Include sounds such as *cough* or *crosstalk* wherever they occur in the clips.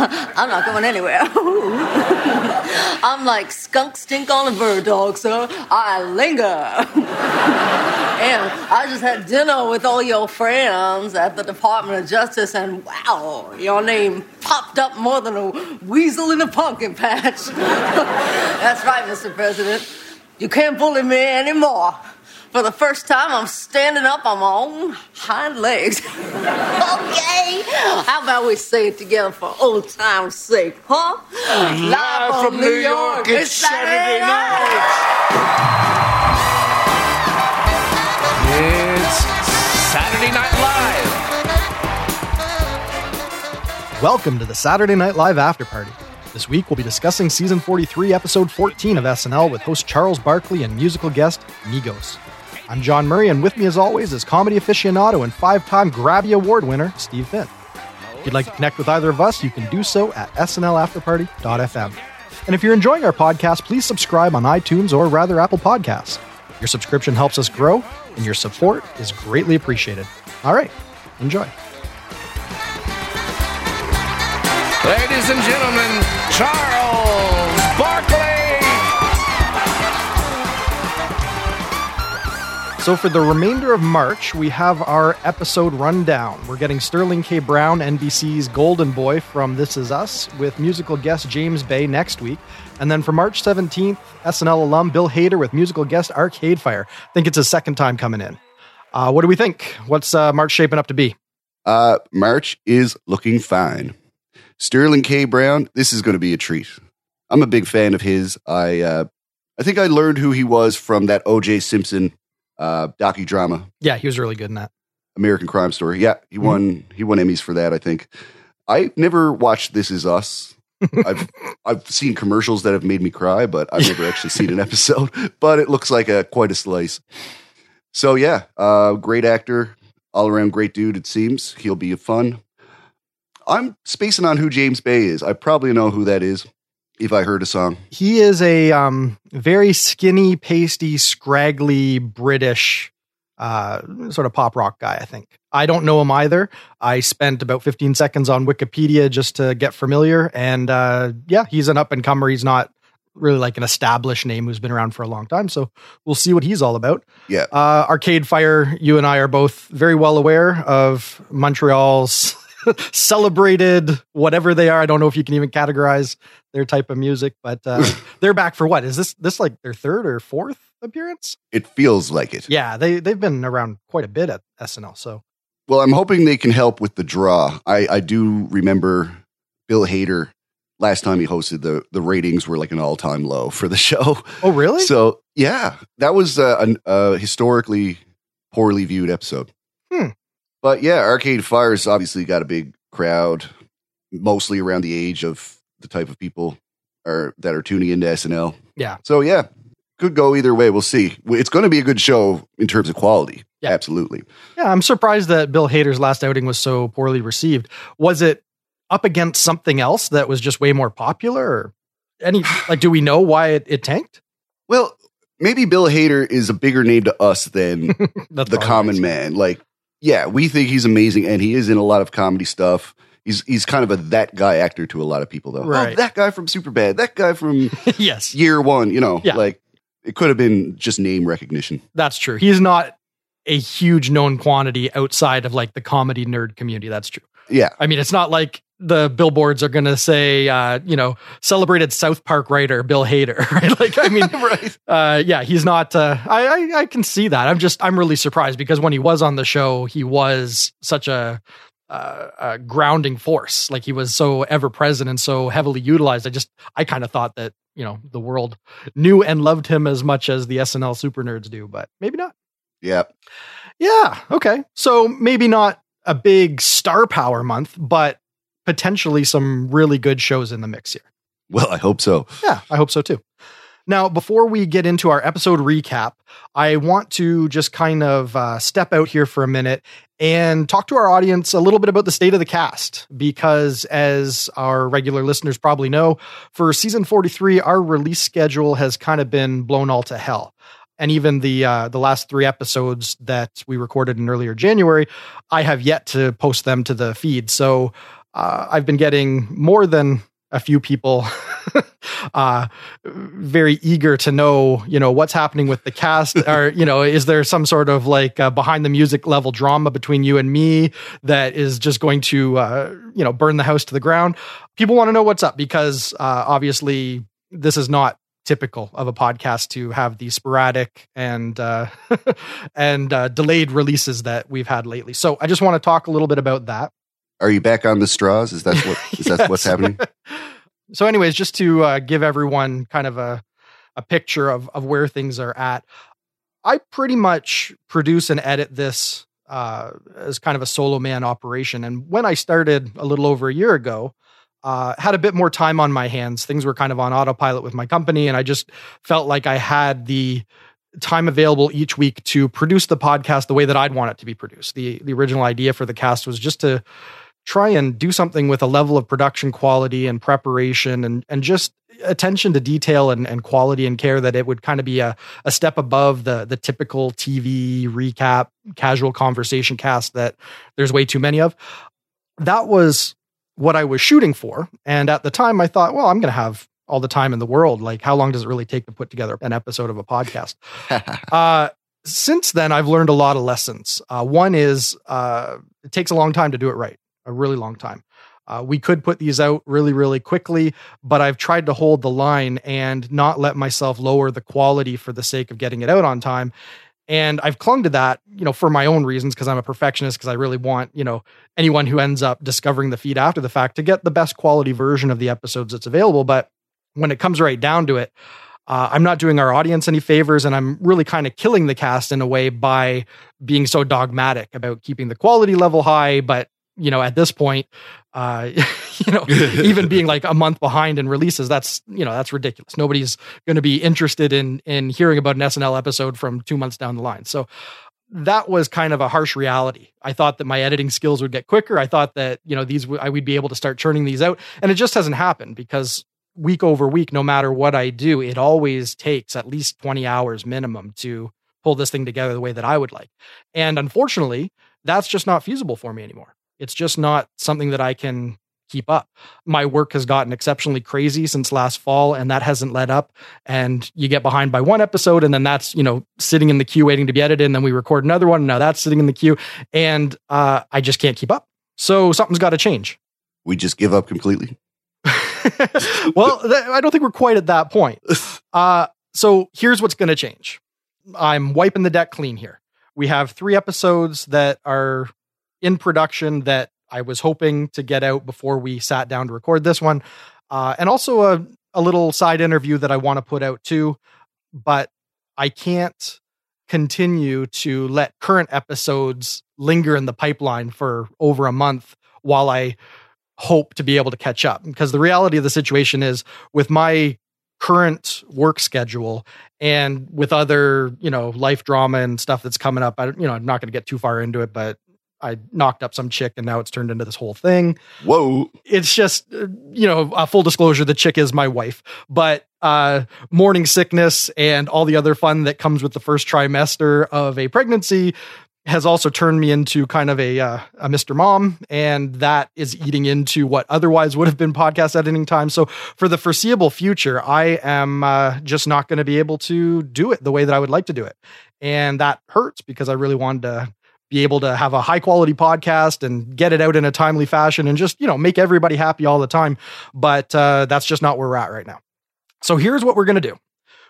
I'm not going anywhere. *laughs* I'm like skunk stink on a bird dog, sir. I linger. *laughs* and I just had dinner with all your friends at the Department of Justice, and wow, your name popped up more than a weasel in a pumpkin patch. *laughs* That's right, Mr. President. You can't bully me anymore. For the first time, I'm standing up on my own hind legs. *laughs* okay? How about we say it together for old time's sake, huh? Live from New York, it's Saturday night. It's Saturday Night Live. Welcome to the Saturday Night Live After Party. This week we'll be discussing season 43, episode 14 of SNL with host Charles Barkley and musical guest Migos. I'm John Murray, and with me, as always, is comedy aficionado and five time Grabby Award winner, Steve Finn. If you'd like to connect with either of us, you can do so at snlafterparty.fm. And if you're enjoying our podcast, please subscribe on iTunes or rather Apple Podcasts. Your subscription helps us grow, and your support is greatly appreciated. All right, enjoy. Ladies and gentlemen, Charles Barkley. So, for the remainder of March, we have our episode rundown. We're getting Sterling K. Brown, NBC's Golden Boy from This Is Us, with musical guest James Bay next week. And then for March 17th, SNL alum Bill Hader with musical guest Arcade Fire. I think it's his second time coming in. Uh, what do we think? What's uh, March shaping up to be? Uh, March is looking fine. Sterling K. Brown, this is going to be a treat. I'm a big fan of his. I uh, I think I learned who he was from that O.J. Simpson uh, docudrama, Yeah, he was really good in that. American Crime Story. Yeah, he won he won Emmys for that. I think. I never watched This Is Us. *laughs* I've I've seen commercials that have made me cry, but I've never actually seen an episode. *laughs* But it looks like a quite a slice. So yeah, uh, great actor, all around great dude. It seems he'll be fun. I'm spacing on who James Bay is. I probably know who that is if I heard a song. He is a um, very skinny, pasty, scraggly British uh, sort of pop rock guy, I think. I don't know him either. I spent about 15 seconds on Wikipedia just to get familiar. And uh, yeah, he's an up and comer. He's not really like an established name who's been around for a long time. So we'll see what he's all about. Yeah. Uh, Arcade Fire, you and I are both very well aware of Montreal's *laughs* celebrated whatever they are. I don't know if you can even categorize their type of music, but uh, *laughs* they're back for what? Is this this like their third or fourth appearance? It feels like it. Yeah, they they've been around quite a bit at SNL. So Well, I'm hoping they can help with the draw. I, I do remember Bill Hader last time he hosted the the ratings were like an all time low for the *laughs* show. oh really? So yeah, that was uh, an, a historically poorly viewed episode. Hmm. But yeah, Arcade Fire's obviously got a big crowd, mostly around the age of the type of people are that are tuning into SNL. yeah, So yeah, could go either way. We'll see. It's going to be a good show in terms of quality. Yeah. Absolutely. yeah. I'm surprised that Bill Hader's last outing was so poorly received. Was it up against something else that was just way more popular? Or any *sighs* like, do we know why it, it tanked? Well, maybe Bill Hader is a bigger name to us than *laughs* the common man. Like, yeah, we think he's amazing, and he is in a lot of comedy stuff. He's he's kind of a that guy actor to a lot of people, though. Oh, right. Oh, that guy from Superbad, that guy from *laughs* yes, Year One. You know, Yeah. like it could have been just name recognition. That's true. He's not a huge known quantity outside of like the comedy nerd community. That's true. Yeah, I mean, it's not like the billboards are going to say, uh, you know, celebrated South Park writer Bill Hader, *laughs* right? Like, I mean, *laughs* right. uh, yeah, he's not. Uh, I, I I can see that. I'm just I'm really surprised because when he was on the show, he was such a. Uh, a grounding force like he was so ever present and so heavily utilized i just i kind of thought that you know the world knew and loved him as much as the snl super nerds do but maybe not Yeah, yeah. Okay. So maybe not a big star power month, but potentially some really good shows in the mix here. well, I hope so. Yeah, I hope so too. Now, before we get into our episode recap, I want to just kind of uh, step out here for a minute and talk to our audience a little bit about the state of the cast. Because, as our regular listeners probably know, for season 43, our release schedule has kind of been blown all to hell. And even the uh, the last three episodes that we recorded in earlier January, I have yet to post them to the feed. So uh, I've been getting more than a few people *laughs* uh, very eager to know, you know, what's happening with the cast. *laughs* or, you know, is there some sort of like uh, behind the music level drama between you and me that is just going to, uh, you know, burn the house to the ground? People want to know what's up because uh, obviously this is not typical of a podcast to have the sporadic and uh, *laughs* and uh, delayed releases that we've had lately. So I just want to talk a little bit about that. Are you back on the straws? Is that what *laughs* is yes. that what's happening? *laughs* so, anyways, just to uh, give everyone kind of a a picture of of where things are at, I pretty much produce and edit this uh, as kind of a solo man operation. And when I started a little over a year ago, uh, had a bit more time on my hands. Things were kind of on autopilot with my company, and I just felt like I had the time available each week to produce the podcast the way that I'd want it to be produced. The the original idea for the cast was just to try and do something with a level of production quality and preparation and and just attention to detail and, and quality and care that it would kind of be a, a step above the the typical TV recap casual conversation cast that there's way too many of. That was what I was shooting for. And at the time I thought, well, I'm going to have all the time in the world. Like, how long does it really take to put together an episode of a podcast? *laughs* uh, since then, I've learned a lot of lessons. Uh, one is uh, it takes a long time to do it right a really long time. Uh, we could put these out really, really quickly, but I've tried to hold the line and not let myself lower the quality for the sake of getting it out on time. And I've clung to that, you know, for my own reasons, because I'm a perfectionist, because I really want, you know, anyone who ends up discovering the feed after the fact to get the best quality version of the episodes that's available. But when it comes right down to it, uh, I'm not doing our audience any favors, and I'm really kind of killing the cast in a way by being so dogmatic about keeping the quality level high, but you know, at this point, uh, *laughs* you know, *laughs* even being like a month behind in releases, that's you know, that's ridiculous. Nobody's going to be interested in in hearing about an SNL episode from two months down the line. So that was kind of a harsh reality. I thought that my editing skills would get quicker. I thought that you know these I would be able to start churning these out, and it just hasn't happened because week over week, no matter what I do, it always takes at least twenty hours minimum to pull this thing together the way that I would like. And unfortunately, that's just not feasible for me anymore. It's just not something that I can keep up. My work has gotten exceptionally crazy since last fall and that hasn't let up and you get behind by one episode and then that's, you know, sitting in the queue waiting to be edited and then we record another one and now that's sitting in the queue and uh, I just can't keep up. So something's got to change. We just give up completely. *laughs* well, th- I don't think we're quite at that point. *laughs* Uh, so here's what's going to change. I'm wiping the deck clean here. We have three episodes that are in production that I was hoping to get out before we sat down to record this one. Uh, and also a, a little side interview that I want to put out too. But I can't continue to let current episodes linger in the pipeline for over a month while I hope to be able to catch up. Because the reality of the situation is with my current work schedule and with other, you know, life drama and stuff that's coming up, I, you know, I'm not going to get too far into it, but I knocked up some chick and now it's turned into this whole thing. Whoa. It's just, uh, you know, uh, full disclosure, the chick is my wife, but uh, morning sickness and all the other fun that comes with the first trimester of a pregnancy has also turned me into kind of a, uh, a Mr. Mom, and that is eating into what otherwise would have been podcast editing time. So for the foreseeable future, I am uh, just not going to be able to do it the way that I would like to do it, and that hurts because I really wanted to be able to have a high quality podcast and get it out in a timely fashion and just, you know, make everybody happy all the time. But uh, that's just not where we're at right now. So here's what we're going to do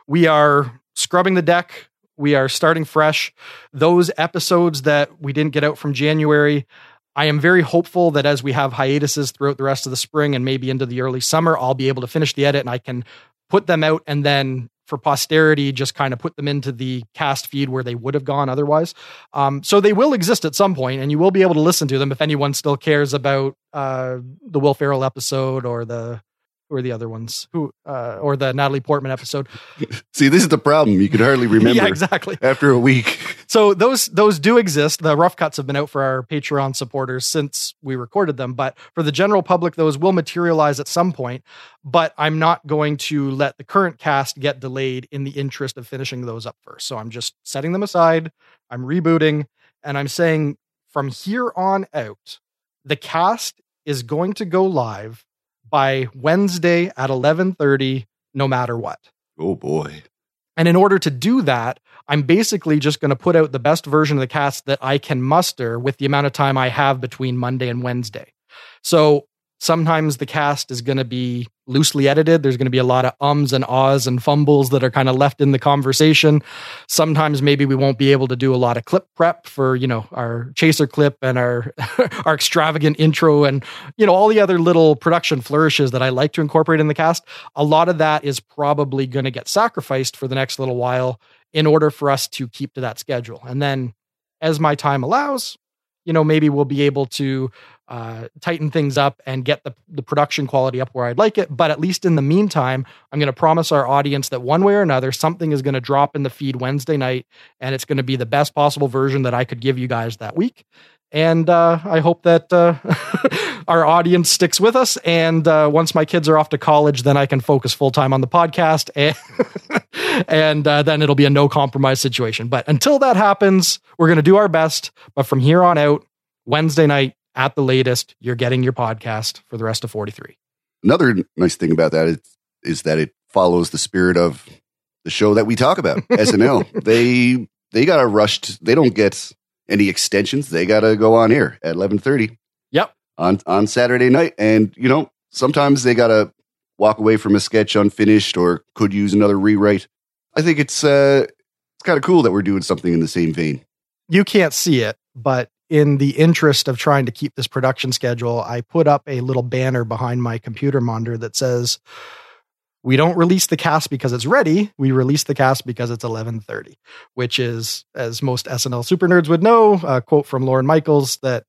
we are scrubbing the deck. We are starting fresh. Those episodes that we didn't get out from January, I am very hopeful that as we have hiatuses throughout the rest of the spring and maybe into the early summer, I'll be able to finish the edit and I can put them out and then for posterity, just kind of put them into the cast feed where they would have gone otherwise. Um, so they will exist at some point, and you will be able to listen to them if anyone still cares about uh, the Will Ferrell episode or the who are the other ones? Who uh, or the Natalie Portman episode? *laughs* See, this is the problem. You can hardly *laughs* remember. yeah, exactly. After a week. *laughs* So those those do exist. The rough cuts have been out for our Patreon supporters since we recorded them, but for the general public, those will materialize at some point. But I'm not going to let the current cast get delayed in the interest of finishing those up first. So I'm just setting them aside. I'm rebooting, and I'm saying from here on out, the cast is going to go live by Wednesday at 11:30 no matter what. Oh boy. And in order to do that, I'm basically just going to put out the best version of the cast that I can muster with the amount of time I have between Monday and Wednesday. So sometimes the cast is going to be loosely edited. There's going to be a lot of ums and ahs and fumbles that are kind of left in the conversation. Sometimes maybe we won't be able to do a lot of clip prep for, you know, our chaser clip and our *laughs* our extravagant intro and, you know, all the other little production flourishes that I like to incorporate in the cast. A lot of that is probably going to get sacrificed for the next little while in order for us to keep to that schedule. And then as my time allows, you know, maybe we'll be able to uh, tighten things up and get the, the production quality up where I'd like it. But at least in the meantime, I'm going to promise our audience that one way or another, something is going to drop in the feed Wednesday night, and it's going to be the best possible version that I could give you guys that week. And uh, I hope that uh, *laughs* our audience sticks with us. And uh, once my kids are off to college, then I can focus full time on the podcast, and *laughs* and uh, then it'll be a no compromise situation. But until that happens, we're going to do our best. But from here on out, Wednesday night, at the latest, you're getting your podcast for the rest of 43. Another nice thing about that is, is that it follows the spirit of the show that we talk about, *laughs* SNL. They they got to rush. They don't get any extensions. They got to go on air at 11:30. Yep. On on Saturday night and you know, sometimes they got to walk away from a sketch unfinished or could use another rewrite. I think it's uh it's kind of cool that we're doing something in the same vein. You can't see it, but in the interest of trying to keep this production schedule, I put up a little banner behind my computer monitor that says, "We don't release the cast because it's ready. We release the cast because it's 11:30," which is, as most SNL super nerds would know, a quote from Lorne Michaels that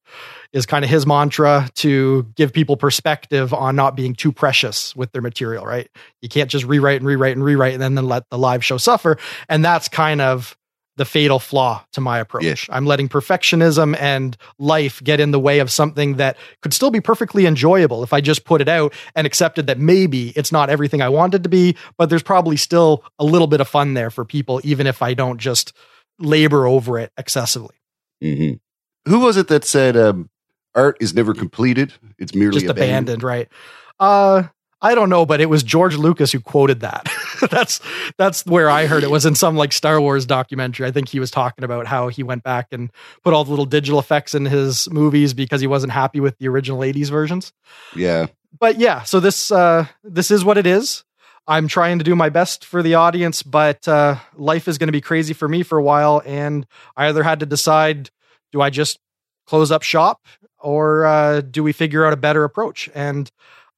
is kind of his mantra to give people perspective on not being too precious with their material. Right? You can't just rewrite and rewrite and rewrite and then, then let the live show suffer. And that's kind of the fatal flaw to my approach. Yes. I'm letting perfectionism and life get in the way of something that could still be perfectly enjoyable if I just put it out and accepted that maybe it's not everything I wanted to be, but there's probably still a little bit of fun there for people, even if I don't just labor over it excessively. Mm-hmm. Who was it that said um, art is never completed? It's merely Just abandoned, right? Uh, I don't know, but it was George Lucas who quoted that. *laughs* *laughs* that's that's where I heard it was in some like Star Wars documentary. I think he was talking about how he went back and put all the little digital effects in his movies because he wasn't happy with the original 80s versions. Yeah. But yeah, so this uh this is what it is. I'm trying to do my best for the audience, but uh life is going to be crazy for me for a while and I either had to decide do I just close up shop or uh do we figure out a better approach? And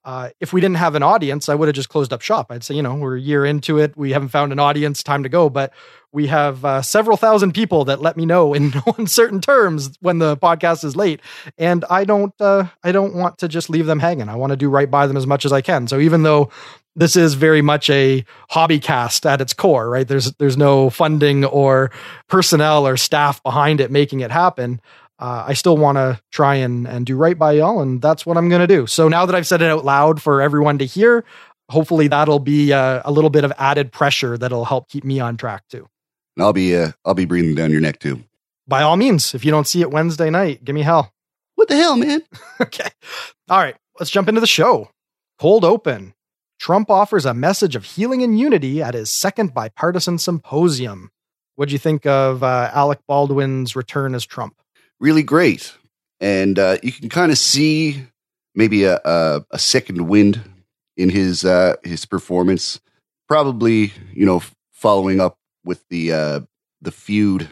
uh, if we didn't have an audience, I would have just closed up shop. I'd say, you know, we're a year into it. We haven't found an audience, time to go. But we have uh, several thousand people that let me know in no *laughs* uncertain terms when the podcast is late. And I don't, uh, I don't want to just leave them hanging. I want to do right by them as much as I can. So even though this is very much a hobby cast at its core, right? There's, there's no funding or personnel or staff behind it making it happen uh, I still want to try and, and do right by y'all, and that's what I'm going to do. So now that I've said it out loud for everyone to hear, hopefully that'll be uh, a little bit of added pressure that'll help keep me on track too. And I'll be uh, I'll be breathing down your neck too. By all means, if you don't see it Wednesday night, give me hell. What the hell, man? *laughs* okay. All right, let's jump into the show. Cold open. Trump offers a message of healing and unity at his second bipartisan symposium. What do you think of uh, Alec Baldwin's return as Trump? Really great. And uh, you can kind of see maybe a, a, a, second wind in his uh, his performance. Probably, you know, following up with the uh, the feud.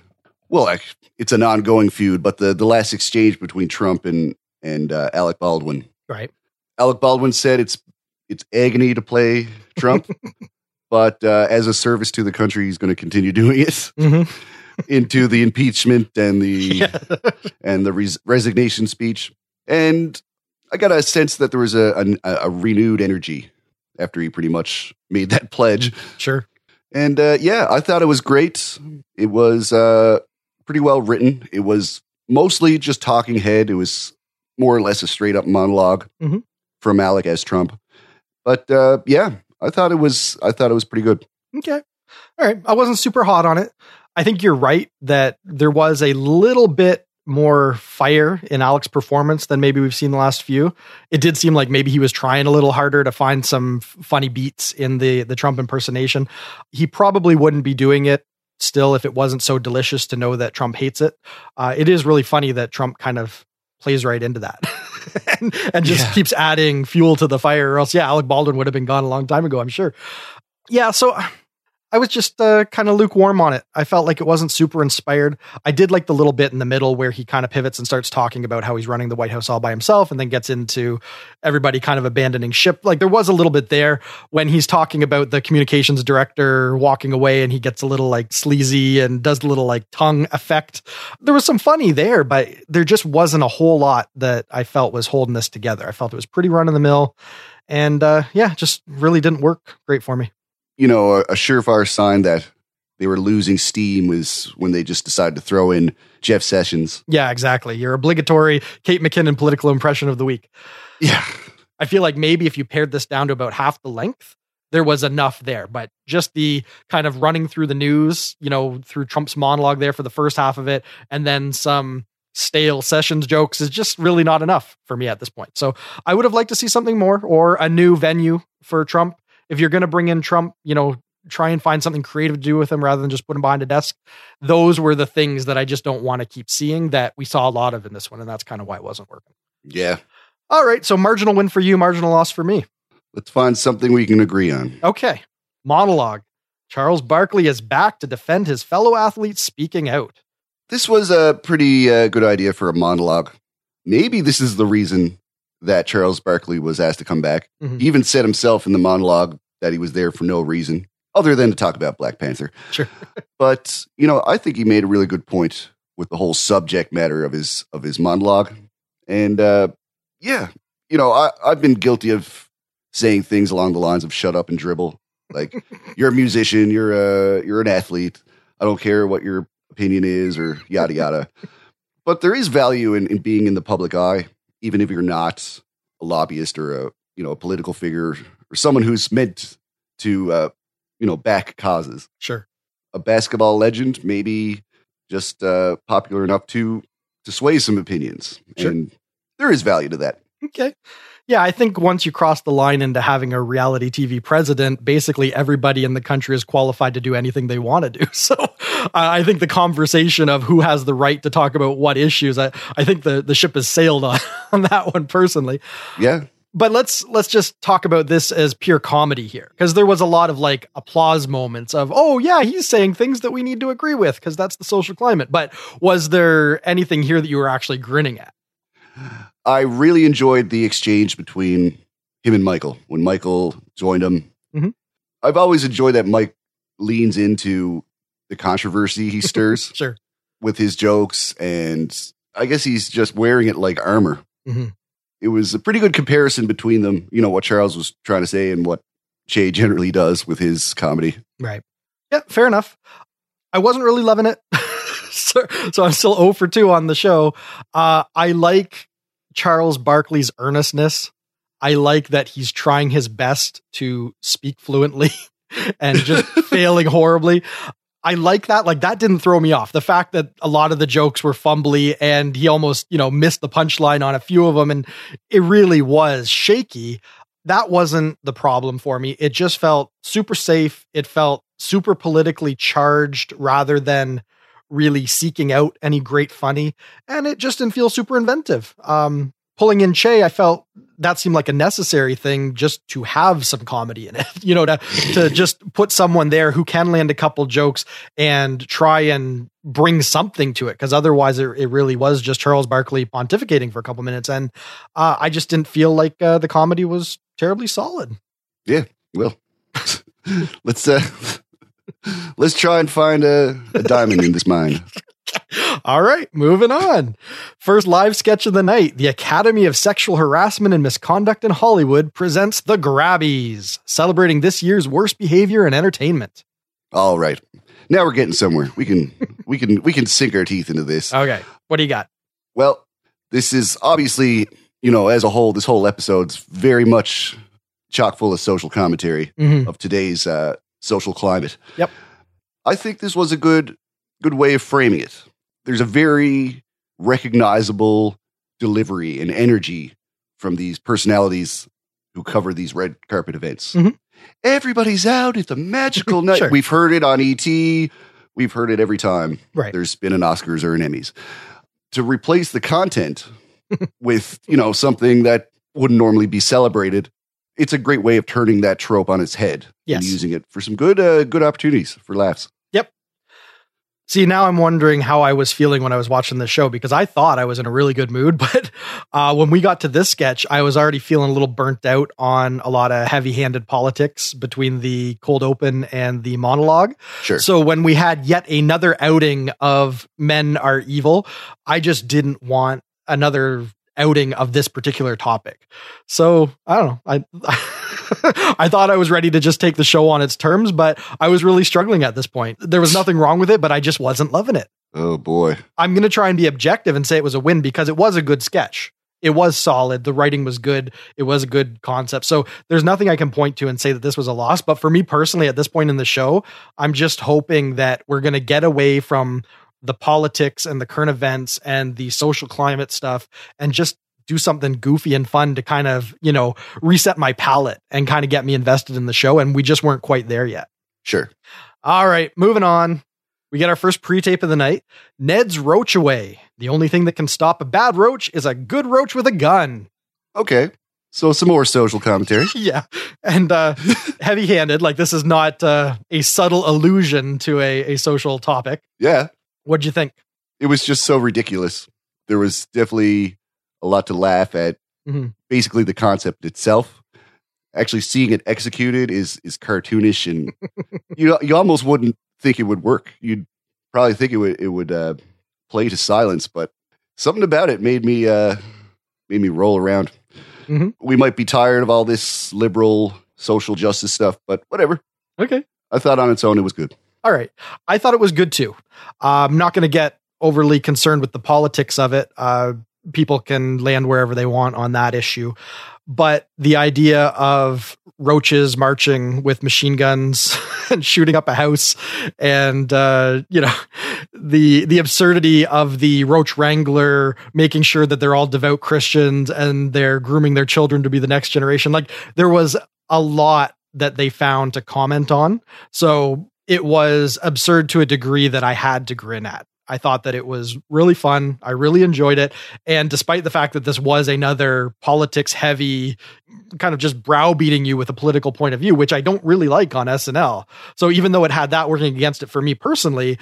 Well, it's an ongoing feud, but the the last exchange between Trump and and uh, Alec Baldwin. Right. Alec Baldwin said it's it's agony to play Trump, *laughs* but uh, as a service to the country, he's going to continue doing it. Mm-hmm into the impeachment and the *laughs* yeah. and the res- resignation speech, and I got a sense that there was a, a, a renewed energy after he pretty much made that pledge. Sure. And uh, yeah, I thought it was great. It was uh, pretty well written. It was mostly just talking head. It was more or less a straight up monolog mm-hmm. from Alec as Trump. But uh, yeah, I thought it was. I thought it was pretty good. Okay. All right. I wasn't super hot on it. I think you're right that there was a little bit more fire in Alec's performance than maybe we've seen the last few. It did seem like maybe he was trying a little harder to find some funny beats in the the Trump impersonation. He probably wouldn't be doing it still if it wasn't so delicious to know that Trump hates it. Uh, it is really funny that Trump kind of plays right into that *laughs* and, and, just yeah. keeps adding fuel to the fire or else yeah alec baldwin would have been gone a long time ago i'm sure yeah so I was just uh, kind of lukewarm on it. I felt like it wasn't super inspired. I did like the little bit in the middle where he kind of pivots and starts talking about how he's running the White House all by himself and then gets into everybody kind of abandoning ship. Like there was a little bit there when he's talking about the communications director walking away and he gets a little like sleazy and does the little like tongue effect. There was some funny there, but there just wasn't a whole lot that I felt was holding this together. I felt it was pretty run of the mill and uh, yeah, just really didn't work great for me you know, a, a surefire sign that they were losing steam was when they just decided to throw in Jeff Sessions. Yeah, exactly. Your obligatory Kate McKinnon political impression of the week. Yeah. I feel like maybe if you pared this down to about half the length, there was enough there. But just the kind of running through the news, you know, through Trump's monologue there for the first half of it, and then some stale sessions jokes is just really not enough for me at this point. So I would have liked to see something more or a new venue for Trump if you're going to bring in Trump, you know, try and find something creative to do with him rather than just put him behind a desk. Those were the things that I just don't want to keep seeing that we saw a lot of in this one. And that's kind of why it wasn't working. Yeah. All right. So marginal win for you, marginal loss for me. Let's find something we can agree on. Okay. Monologue. Charles Barkley is back to defend his fellow athletes speaking out. This was a pretty uh, good idea for a monologue. Maybe this is the reason that Charles Barkley was asked to come back. Mm-hmm. He even said himself in the monologue that he was there for no reason other than to talk about Black Panther. Sure. *laughs* but, you know, I think he made a really good point with the whole subject matter of his of his monologue. And uh yeah, you know, I, I've been guilty of saying things along the lines of shut up and dribble. Like *laughs* you're a musician, you're a you're an athlete. I don't care what your opinion is or yada yada. *laughs* but there is value in, in being in the public eye even if you're not a lobbyist or a you know a political figure or someone who's meant to uh, you know back causes. Sure, a basketball legend, maybe just uh, popular enough to to sway some opinions, sure. and there is value to that. Okay. Yeah, I think once you cross the line into having a reality TV president, basically everybody in the country is qualified to do anything they want to do. *laughs* So uh, I think the conversation of who has the right to talk about what issues, I, I think the, the ship has sailed on, *laughs* on that one personally. Yeah. But let's let's just talk about this as pure comedy here because there was a lot of like applause moments of oh yeah he's saying things that we need to agree with because that's the social climate. But was there anything here that you were actually grinning at? I really enjoyed the exchange between him and Michael when Michael joined him. Mm-hmm. I've always enjoyed that Mike leans into the controversy he *laughs* stirs sure. with his jokes, and I guess he's just wearing it like armor. Mm-hmm. It was a pretty good comparison between them. You know what Charles was trying to say and what Che generally does with his comedy. Right. Yeah, fair enough. I wasn't really loving it. *laughs* so, so, I'm still 0 for 2 on the show. Uh, I like Charles Barkley's earnestness. I like that he's trying his best to speak fluently *laughs* and just *laughs* failing horribly. I like that. Like that didn't throw me off. The fact that a lot of the jokes were fumbly and he almost, you know, missed the punchline on a few of them and it really was shaky. That wasn't the problem for me. It just felt super safe. It felt super politically charged rather than really seeking out any great funny, and it just didn't feel super inventive. Um, pulling in Che, I felt that seemed like a necessary thing just to have some comedy in it, *laughs* you know, to to *laughs* just put someone there who can land a couple jokes and try and bring something to it, because otherwise it, it really was just Charles Barkley pontificating for a couple minutes, and uh, I just didn't feel like uh, the comedy was terribly solid. Yeah, well, *laughs* let's uh, Let's try and find a, a diamond in this mine. *laughs* All right, moving on. First live sketch of the night The Academy of Sexual Harassment and Misconduct in Hollywood presents The Grabbies, celebrating this year's worst behavior in entertainment. All right. Now we're getting somewhere. We can we can we can sink our teeth into this. Okay. What do you got? Well, this is obviously, you know, as a whole, this whole episode's very much chock full of social commentary mm-hmm. of today's uh, social climate. Yep. I think this was a good good way of framing it. There's a very recognizable delivery and energy from these personalities who cover these red carpet events. Mhm. Everybody's out. It's a magical *laughs* night. Sure. We've heard it on ET. We've heard it every time Right. there's been an Oscars or an Emmys. To replace the content *laughs* with, you know, something that wouldn't normally be celebrated, it's a great way of turning that trope on its head Yes. and using it for some good uh, good opportunities for laughs. Yep. See, now I'm wondering how I was feeling when I was watching this show because I thought I was in a really good mood, *laughs* but uh, when we got to this sketch, I was already feeling a little burnt out on a lot of heavy-handed politics between the cold open and the monologue. Sure. So when we had yet another outing of men are evil, I just didn't want another outing of this particular topic. So I don't know. I *laughs* I thought I was ready to just take the show on its terms, but I was really struggling at this point. There was nothing wrong with it, but I just wasn't loving it. oh boy. I'm going to try and be objective and say it was a win because it was a good sketch. It was solid. The writing was good. It was a good concept. So there's nothing I can point to and say that this was a loss. But for me personally, at this point in the show, I'm just hoping that we're going to get away from the politics and the current events and the social climate stuff and just do something goofy and fun to kind of, you know, reset my palate and kind of get me invested in the show. And we just weren't quite there yet. Sure. All right, moving on. We get our first pre-tape of the night. Ned's roach away. The only thing that can stop a bad roach is a good roach with a gun. Okay. So some more social commentary. *laughs* yeah, and uh, *laughs* heavy-handed. Like this is not uh, a subtle allusion to a, a social topic. Yeah. What'd you think? It was just so ridiculous. There was definitely a lot to laugh at. Mhm. Basically the concept itself. Actually seeing it executed is is cartoonish and *laughs* you you almost wouldn't think it would work. You'd probably think it would it would uh, play to silence, but something about it made me uh, made me roll around. Mhm. We might be tired of all this liberal social justice stuff, but whatever. Okay. I thought on its own it was good. All right. I thought it was good too. Uh, I'm not going to get overly concerned with the politics of it. Uh, people can land wherever they want on that issue. But the idea of roaches marching with machine guns *laughs* and shooting up a house and, uh, you know, the, the absurdity of the roach wrangler making sure that they're all devout Christians and they're grooming their children to be the next generation. Like there was a lot that they found to comment on. So it was absurd to a degree that I had to grin at. I thought that it was really fun. I really enjoyed it. And despite the fact that this was another politics heavy, kind of just browbeating you with a political point of view, which I don't really like on SNL. So even though it had that working against it for me personally,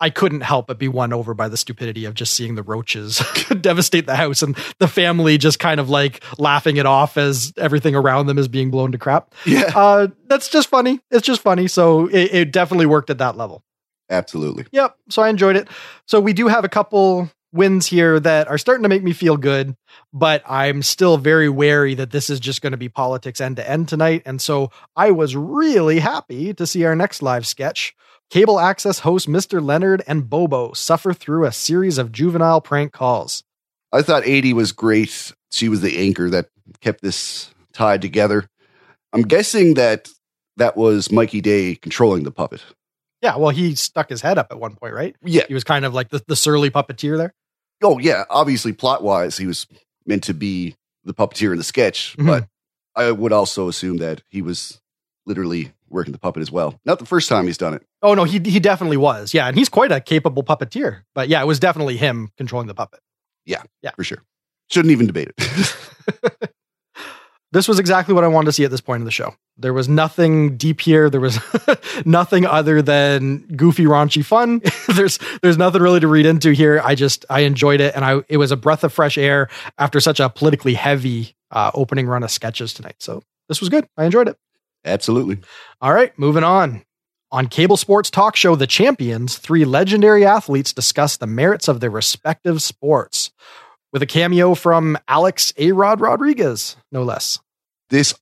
I couldn't help but be won over by the stupidity of just seeing the roaches *laughs* devastate the house and the family just kind of like laughing it off as everything around them is being blown to crap. Yeah. Uh, that's just funny. It's just funny. So it, it definitely worked at that level. Absolutely. Yep. So I enjoyed it. So we do have a couple wins here that are starting to make me feel good, but I'm still very wary that this is just going to be politics end to end tonight. And so I was really happy to see our next live sketch. Cable access host Mr. Leonard and Bobo suffer through a series of juvenile prank calls. I thought Aidy was great. She was the anchor that kept this tied together. I'm guessing that that was Mikey Day controlling the puppet. Yeah, well, he stuck his head up at one point, right? Yeah. He was kind of like the, the surly puppeteer there. Oh, yeah. Obviously, plot wise, he was meant to be the puppeteer in the sketch, Mhm. but I would also assume that he was literally working the puppet as well. Not the first time he's done it. Oh no, he he definitely was. Yeah, and he's quite a capable puppeteer. But yeah, it was definitely him controlling the puppet. Yeah, yeah, for sure. Shouldn't even debate it. *laughs* *laughs* This was exactly what I wanted to see at this point in the show. There was nothing deep here. There was *laughs* nothing other than goofy, raunchy fun. there's there's nothing really to read into here. I just I enjoyed it, and I it was a breath of fresh air after such a politically heavy uh, opening run of sketches tonight. So this was good. I enjoyed it. Absolutely. All right, moving on. On cable sports talk show The Champions, three legendary athletes discuss the merits of their respective sports with a cameo from Alex A. Rod Rodriguez, no less. This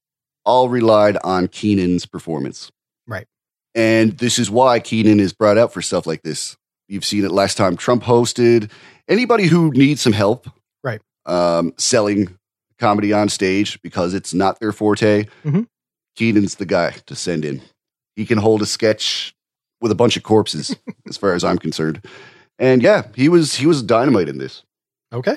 all relied on Kenan's performance. Right. And this is why Kenan is brought out for stuff like this. You've seen it last time Trump hosted. Anybody who needs some help, Right. um, selling comedy on stage because it's not their forte, Mhm. Kenan's the guy to send in. He can hold a sketch with a bunch of corpses, *laughs* as far as I'm concerned. And yeah, he was he was dynamite in this. Okay.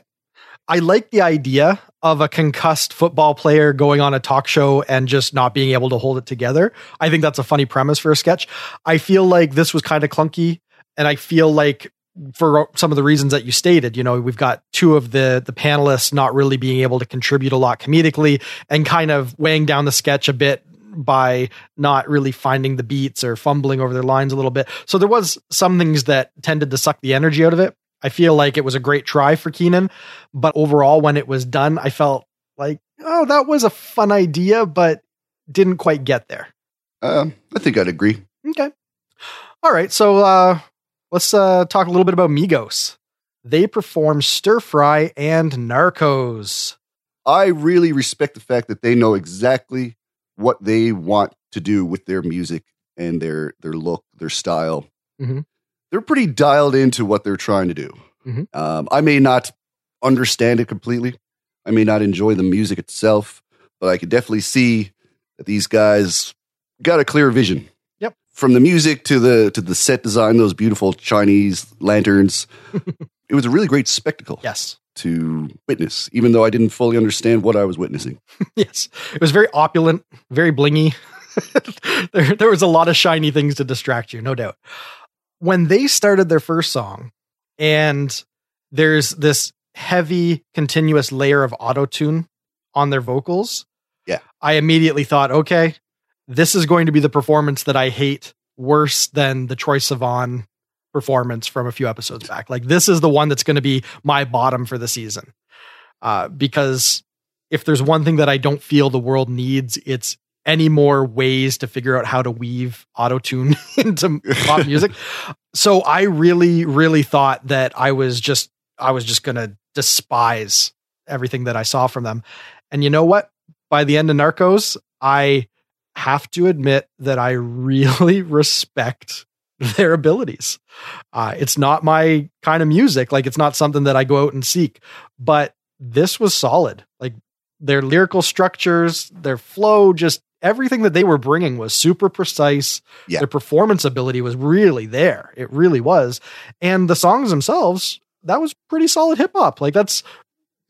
I like the idea of a concussed football player going on a talk show and just not being able to hold it together. I think that's a funny premise for a sketch. I feel like this was kind of clunky and I feel like for some of the reasons that you stated, you know, we've got two of the the panelists not really being able to contribute a lot comedically and kind of weighing down the sketch a bit by not really finding the beats or fumbling over their lines a little bit. So there was some things that tended to suck the energy out of it. I feel like it was a great try for Kenan, but overall when it was done, I felt like, oh, that was a fun idea, but didn't quite get there. Um, I think I'd agree. Okay. All right. So uh, let's uh, talk a little bit about Migos. They perform Stir Fry and Narcos. I really respect the fact that they know exactly what they want to do with their music and their their look, their style. Mhm. They're pretty dialed into what they're trying to do. Mhm. Um, I may not understand it completely. I may not enjoy the music itself, but I could definitely see that these guys got a clear vision. Yep. From the music to the to the set design, those beautiful Chinese lanterns. *laughs* it was a really great spectacle Yes. To witness, even though I didn't fully understand what I was witnessing. *laughs* Yes. It was very opulent, very blingy. *laughs* there, there was a lot of shiny things to distract you, no doubt. When they started their first song, and there's this heavy, continuous layer of auto tune on their vocals, Yeah. I immediately thought, okay, this is going to be the performance that I hate worse than the Troye Sivan performance from a few episodes back. Like, this is the one that's going to be my bottom for the season. Uh, because if there's one thing that I don't feel the world needs, it's any more ways to figure out how to weave auto tune *laughs* into pop *laughs* music. So I really, really thought that I was just, I was just going to despise everything that I saw from them. And you know what? By the end of Narcos, I have to admit that I *laughs* really respect *laughs* their abilities. Uh, it's not my kind of music. Like it's not something that I go out and seek, but this was solid. Like their lyrical structures, their flow, just everything that they were bringing was super precise. Yeah. Their performance ability was really there. It really was. And the songs themselves, that was pretty solid hip hop. Like that's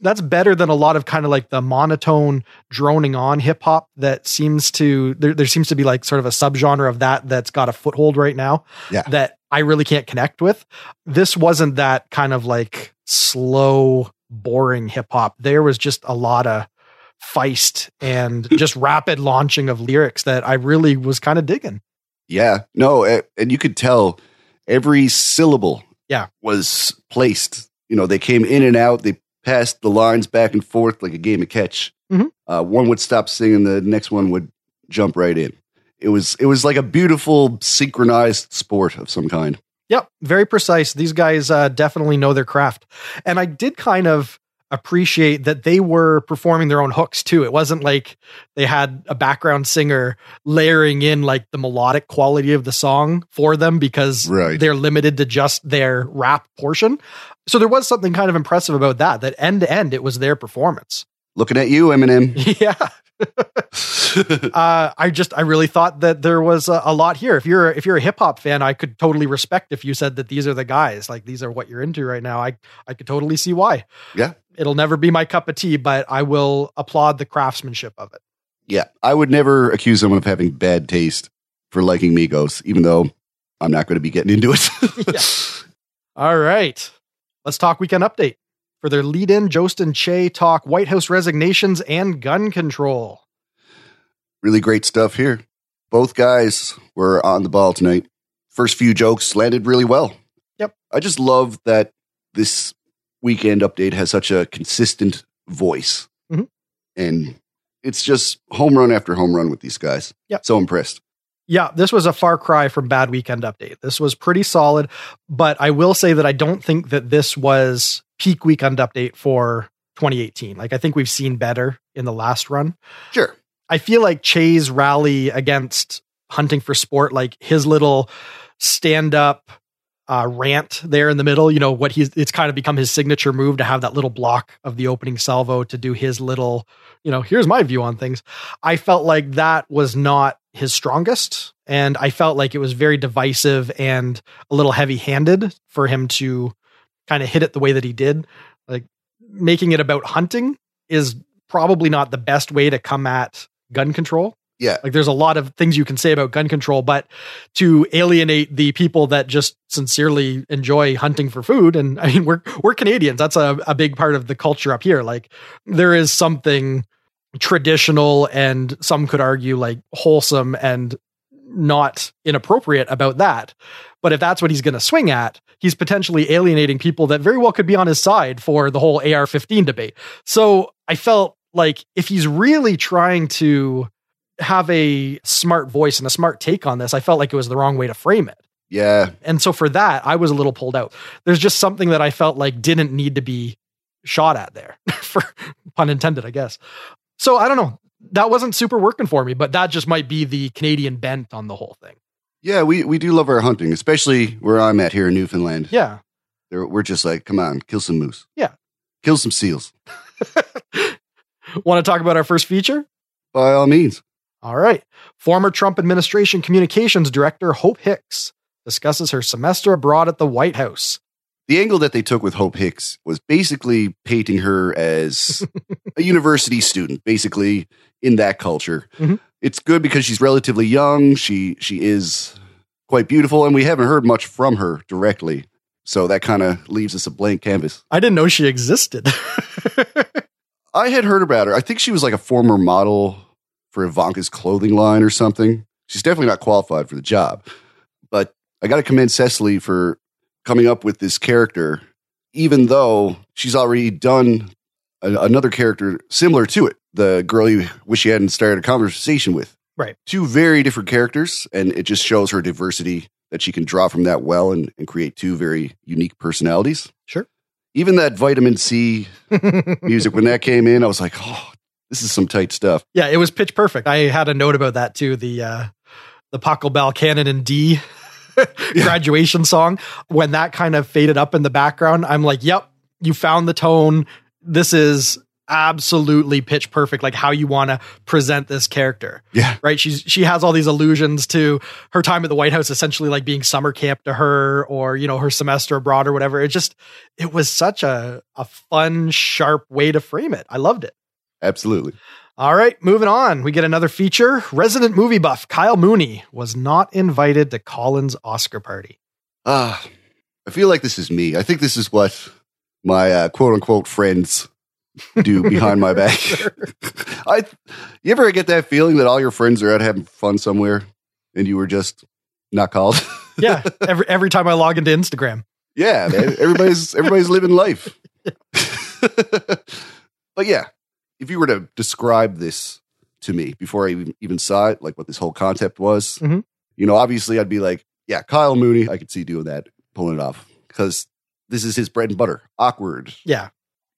that's better than a lot of kind of like the monotone droning on hip hop that seems to there, there seems to be like sort of a subgenre of that that's got a foothold right now Yeah. that I really can't connect with. This wasn't that kind of like slow, boring hip hop. There was just a lot of feist and *laughs* just rapid launching of lyrics that I really was kind of digging. Yeah, no, a- and you could tell every syllable. Yeah. was placed. You know, they came in and out. They passed the lines back and forth like a game of catch. Mhm. Uh, one would stop singing, the next one would jump right in. It was it was like a beautiful synchronized sport of some kind. Yep, very precise. These guys uh, definitely know their craft. And I did kind of appreciate that they were performing their own hooks too. It wasn't like they had a background singer layering in like the melodic quality of the song for them because Right. they're limited to just their rap portion. So there was something kind of impressive about that, that end to end, it was their performance. Looking at you, Eminem. *laughs* yeah. *laughs* uh, I just I really thought that there was a, a lot here. If you're if you're a hip hop fan, I could totally respect if you said that these are the guys, like these are what you're into right now. I I could totally see why. Yeah. It'll never be my cup of tea, but I will applaud the craftsmanship of it. yeah, I would never accuse someone of having bad taste for liking Migos, even though I'm not going to be getting into it. *laughs* Yeah. *laughs* All right. Let's talk weekend update. For their lead in, Jost and Che talk White House resignations and gun control. really great stuff here. Both guys were on the ball tonight. First few jokes landed really well. Yep. I just love that this weekend update has such a consistent voice. Mhm. And it's just home run after home run with these guys. Yep. So impressed. Yeah, this was a far cry from bad weekend update. This was pretty solid, but I will say that I don't think that this was peak weekend update for 2018. Like I think we've seen better in the last run. Sure. I feel like Che's rally against hunting for sport, like his little stand up uh, rant there in the middle, you know, what he's, it's kind of become his signature move to have that little block of the opening salvo to do his little, you know, here's my view on things. I felt like that was not his strongest. And I felt like it was very divisive and a little heavy handed for him to kind of hit it the way that he did. Like making it about hunting is probably not the best way to come at gun control. Yeah. Like there's a lot of things you can say about gun control, but to alienate the people that just sincerely enjoy hunting for food, and *laughs* I mean we're we're Canadians. That's a, a big part of the culture up here. Like there is something traditional and some could argue like wholesome and not inappropriate about that. But if that's what he's going to swing at, he's potentially alienating people that very well could be on his side for the whole AR 15 debate. So I felt like if he's really trying to have a smart voice and a smart take on this, I felt like it was the wrong way to frame it. Yeah. And so for that, I was a little pulled out. There's just something that I felt like didn't need to be shot at there, *laughs* for pun intended, I guess. So I don't know. That wasn't super working for me, but that just might be the Canadian bent on the whole thing. Yeah, we, we do love our hunting, especially where I'm at here in Newfoundland. Yeah. They're, we're just like, come on, kill some moose. Yeah. Kill some seals. *laughs* Want to talk about our first feature? By all means. All right. Former Trump administration communications director Hope Hicks discusses her semester abroad at the White House. The angle that they took with Hope Hicks was basically painting her as *laughs* a university student, basically in that culture. Mhm. It's good because she's relatively young. She she is quite beautiful, and we haven't heard much from her directly. So that kind of leaves us a blank canvas. I didn't know she existed. *laughs* I had heard about her. I think she was like a former model for Ivanka's clothing line or something. She's definitely not qualified for the job. But I got to commend Cecily for coming up with this character, even though she's already done a, another character similar to it. The girl you wish you hadn't started a conversation with. Right. Two very different characters, and it just shows her diversity that she can draw from that well and, and create two very unique personalities. Sure. Even that vitamin C *laughs* music, when that came in, I was like, oh, this is some tight stuff. yeah, it was pitch perfect. I had a note about that too. The uh the Pachelbel Canon in D *laughs* graduation song. When that kind of faded up in the background, I'm like, yep, you found the tone. This is absolutely pitch perfect, like how you want to present this character. Yeah. Right. She's she has all these allusions to her time at the White House essentially like being summer camp to her or, you know, her semester abroad or whatever. It just it was such a a fun, sharp way to frame it. I loved it. Absolutely. All right, moving on. We get another feature. Resident movie buff Kyle Mooney was not invited to Colin's Oscar party. Ah, I feel like this is me. I think this is what my uh, quote unquote friends do *laughs* behind my back. *laughs* I, you ever get that feeling that all your friends are out having fun somewhere and you were just not called? *laughs* Yeah, every every time I log into Instagram. yeah, man. Everybody's everybody's living life. but yeah, if you were to describe this to me before I even, even saw it, like what this whole concept was, Mhm. you know, obviously I'd be like, yeah, Kyle Mooney, I could see doing that, pulling it off because this is his bread and butter. Awkward, Yeah.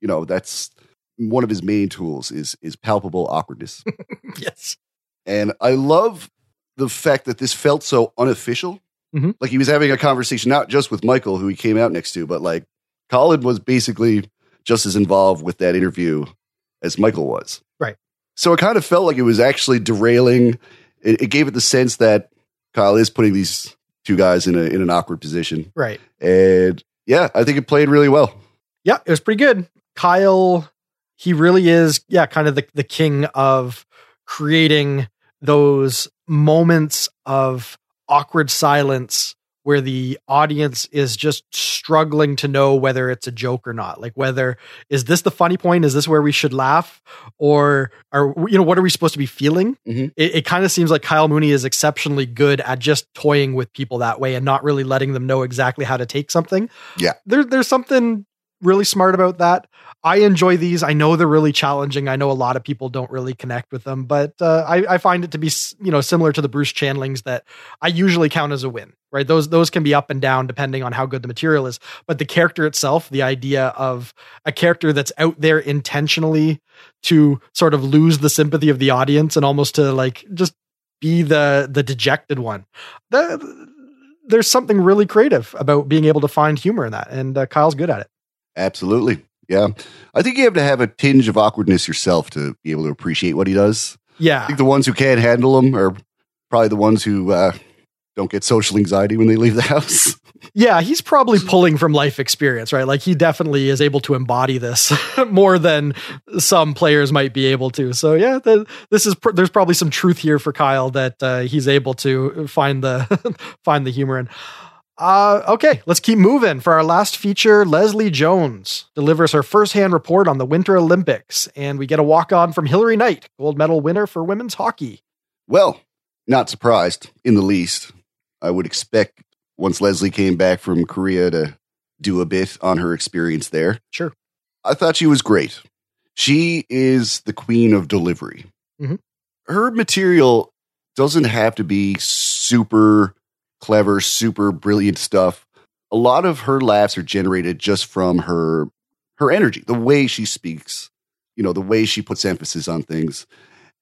you know, that's one of his main tools is is palpable awkwardness. *laughs* Yes. and I love the fact that this felt so unofficial. Mhm. Like he was having a conversation not just with Michael, who he came out next to, but like Colin was basically just as involved with that interview as Michael was. Right. So it kind of felt like it was actually derailing. It, it gave it the sense that Kyle is putting these two guys in a in an awkward position. Right. And yeah, I think it played really well. Yeah, it was pretty good. Kyle, he really is, yeah, kind of the, the king of creating those moments of awkward silence where the audience is just struggling to know whether it's a joke or not. Like whether is this the funny point? Is this where we should laugh? Or are you know, what are we supposed to be feeling? Mhm. It, it kind of seems like Kyle Mooney is exceptionally good at just toying with people that way and not really letting them know exactly how to take something. Yeah. There, there's something really smart about that. I enjoy these. I know they're really challenging. I know a lot of people don't really connect with them, but uh, I, I find it to be you know similar to the Bruce Chandlings that I usually count as a win. Right? Those those can be up and down depending on how good the material is. But the character itself, the idea of a character that's out there intentionally to sort of lose the sympathy of the audience and almost to like just be the the dejected one. There's something really creative about being able to find humor in that, and uh, Kyle's good at it. Absolutely. Yeah. I think you have to have a tinge of awkwardness yourself to be able to appreciate what he does. Yeah. I think the ones who can't handle him are probably the ones who uh, don't get social anxiety when they leave the house. *laughs* Yeah, he's probably pulling from life experience, right? Like he definitely is able to embody this *laughs* more than some players might be able to. So yeah, the, this is pr- there's probably some truth here for Kyle that uh, he's able to find the *laughs* find the humor in. Uh, okay, let's keep moving. For our last feature, Leslie Jones delivers her firsthand report on the Winter Olympics, and we get a walk on from Hilary Knight, gold medal winner for women's hockey. Well, not surprised in the least. I would expect once Leslie came back from Korea to do a bit on her experience there. Sure. I thought she was great. She is the queen of delivery. Mhm. Her material doesn't have to be super clever, super brilliant stuff. A lot of her laughs are generated just from her her energy, the way she speaks, you know, the way she puts emphasis on things.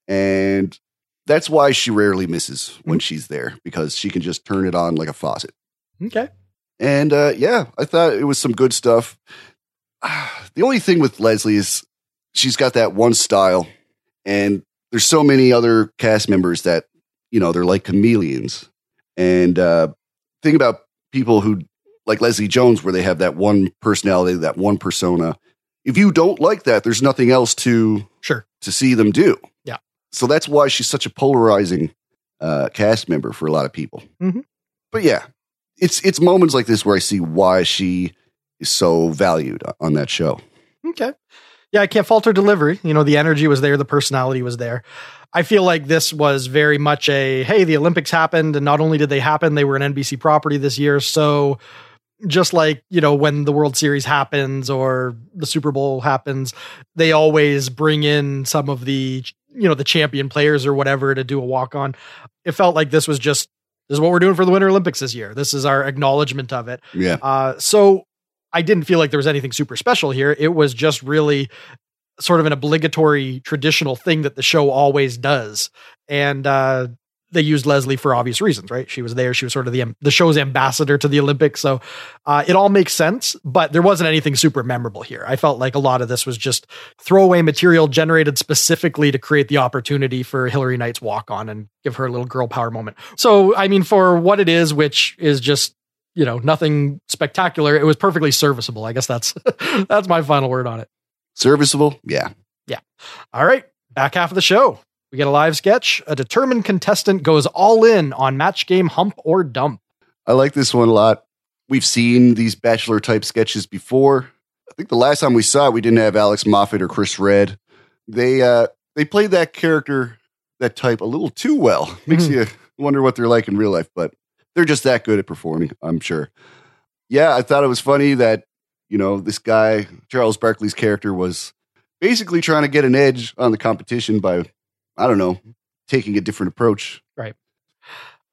And that's why she rarely misses when she's there because she can just turn it on like a faucet. Okay. And uh, yeah, I thought it was some good stuff. *sighs* The only thing with Leslie is she's got that one style, and there's so many other cast members that you know they're like chameleons. And uh, thing about people who like Leslie Jones, where they have that one personality, that one persona. If you don't like that, there's nothing else to Sure. to see them do. Yeah. So that's why she's such a polarizing uh, cast member for a lot of people. Mhm. But yeah, it's it's moments like this where I see why she is so valued on that show. Okay. Yeah, I can't falter delivery. You know, the energy was there, the personality was there. I feel like this was very much a hey, the Olympics happened, and not only did they happen, they were an NBC property this year. So just like, you know, when the World Series happens or the Super Bowl happens, they always bring in some of the, you know, the champion players or whatever to do a walk on. It felt like this was just this is what we're doing for the Winter Olympics this year. This is our acknowledgement of it. Yeah. Uh, so I didn't feel like there was anything super special here. It was just really sort of an obligatory traditional thing that the show always does. And uh, they used Leslie for obvious reasons, right? She was there. She was sort of the the show's ambassador to the Olympics. So uh, it all makes sense, but there wasn't anything super memorable here. I felt like a lot of this was just throwaway material generated specifically to create the opportunity for Hilary Knight's walk on and give her a little girl power moment. So, I mean, for what it is, which is just you know nothing spectacular, it was perfectly serviceable. I guess that's *laughs* that's my final word on it. Serviceable? Yeah. Yeah. All right, back half of the show. We get a live sketch. A determined contestant goes all in on match game hump or dump. I like this one a lot. We've seen these bachelor type sketches before. I think the last time we saw it, we didn't have Alex Moffat or Chris Redd. They uh they played that character, that type, a little too well. Makes Mhm. you wonder what they're like in real life, but they're just that good at performing, I'm sure. Yeah, I thought it was funny that, you know, this guy, Charles Barkley's character, was basically trying to get an edge on the competition by, I don't know, taking a different approach. Right.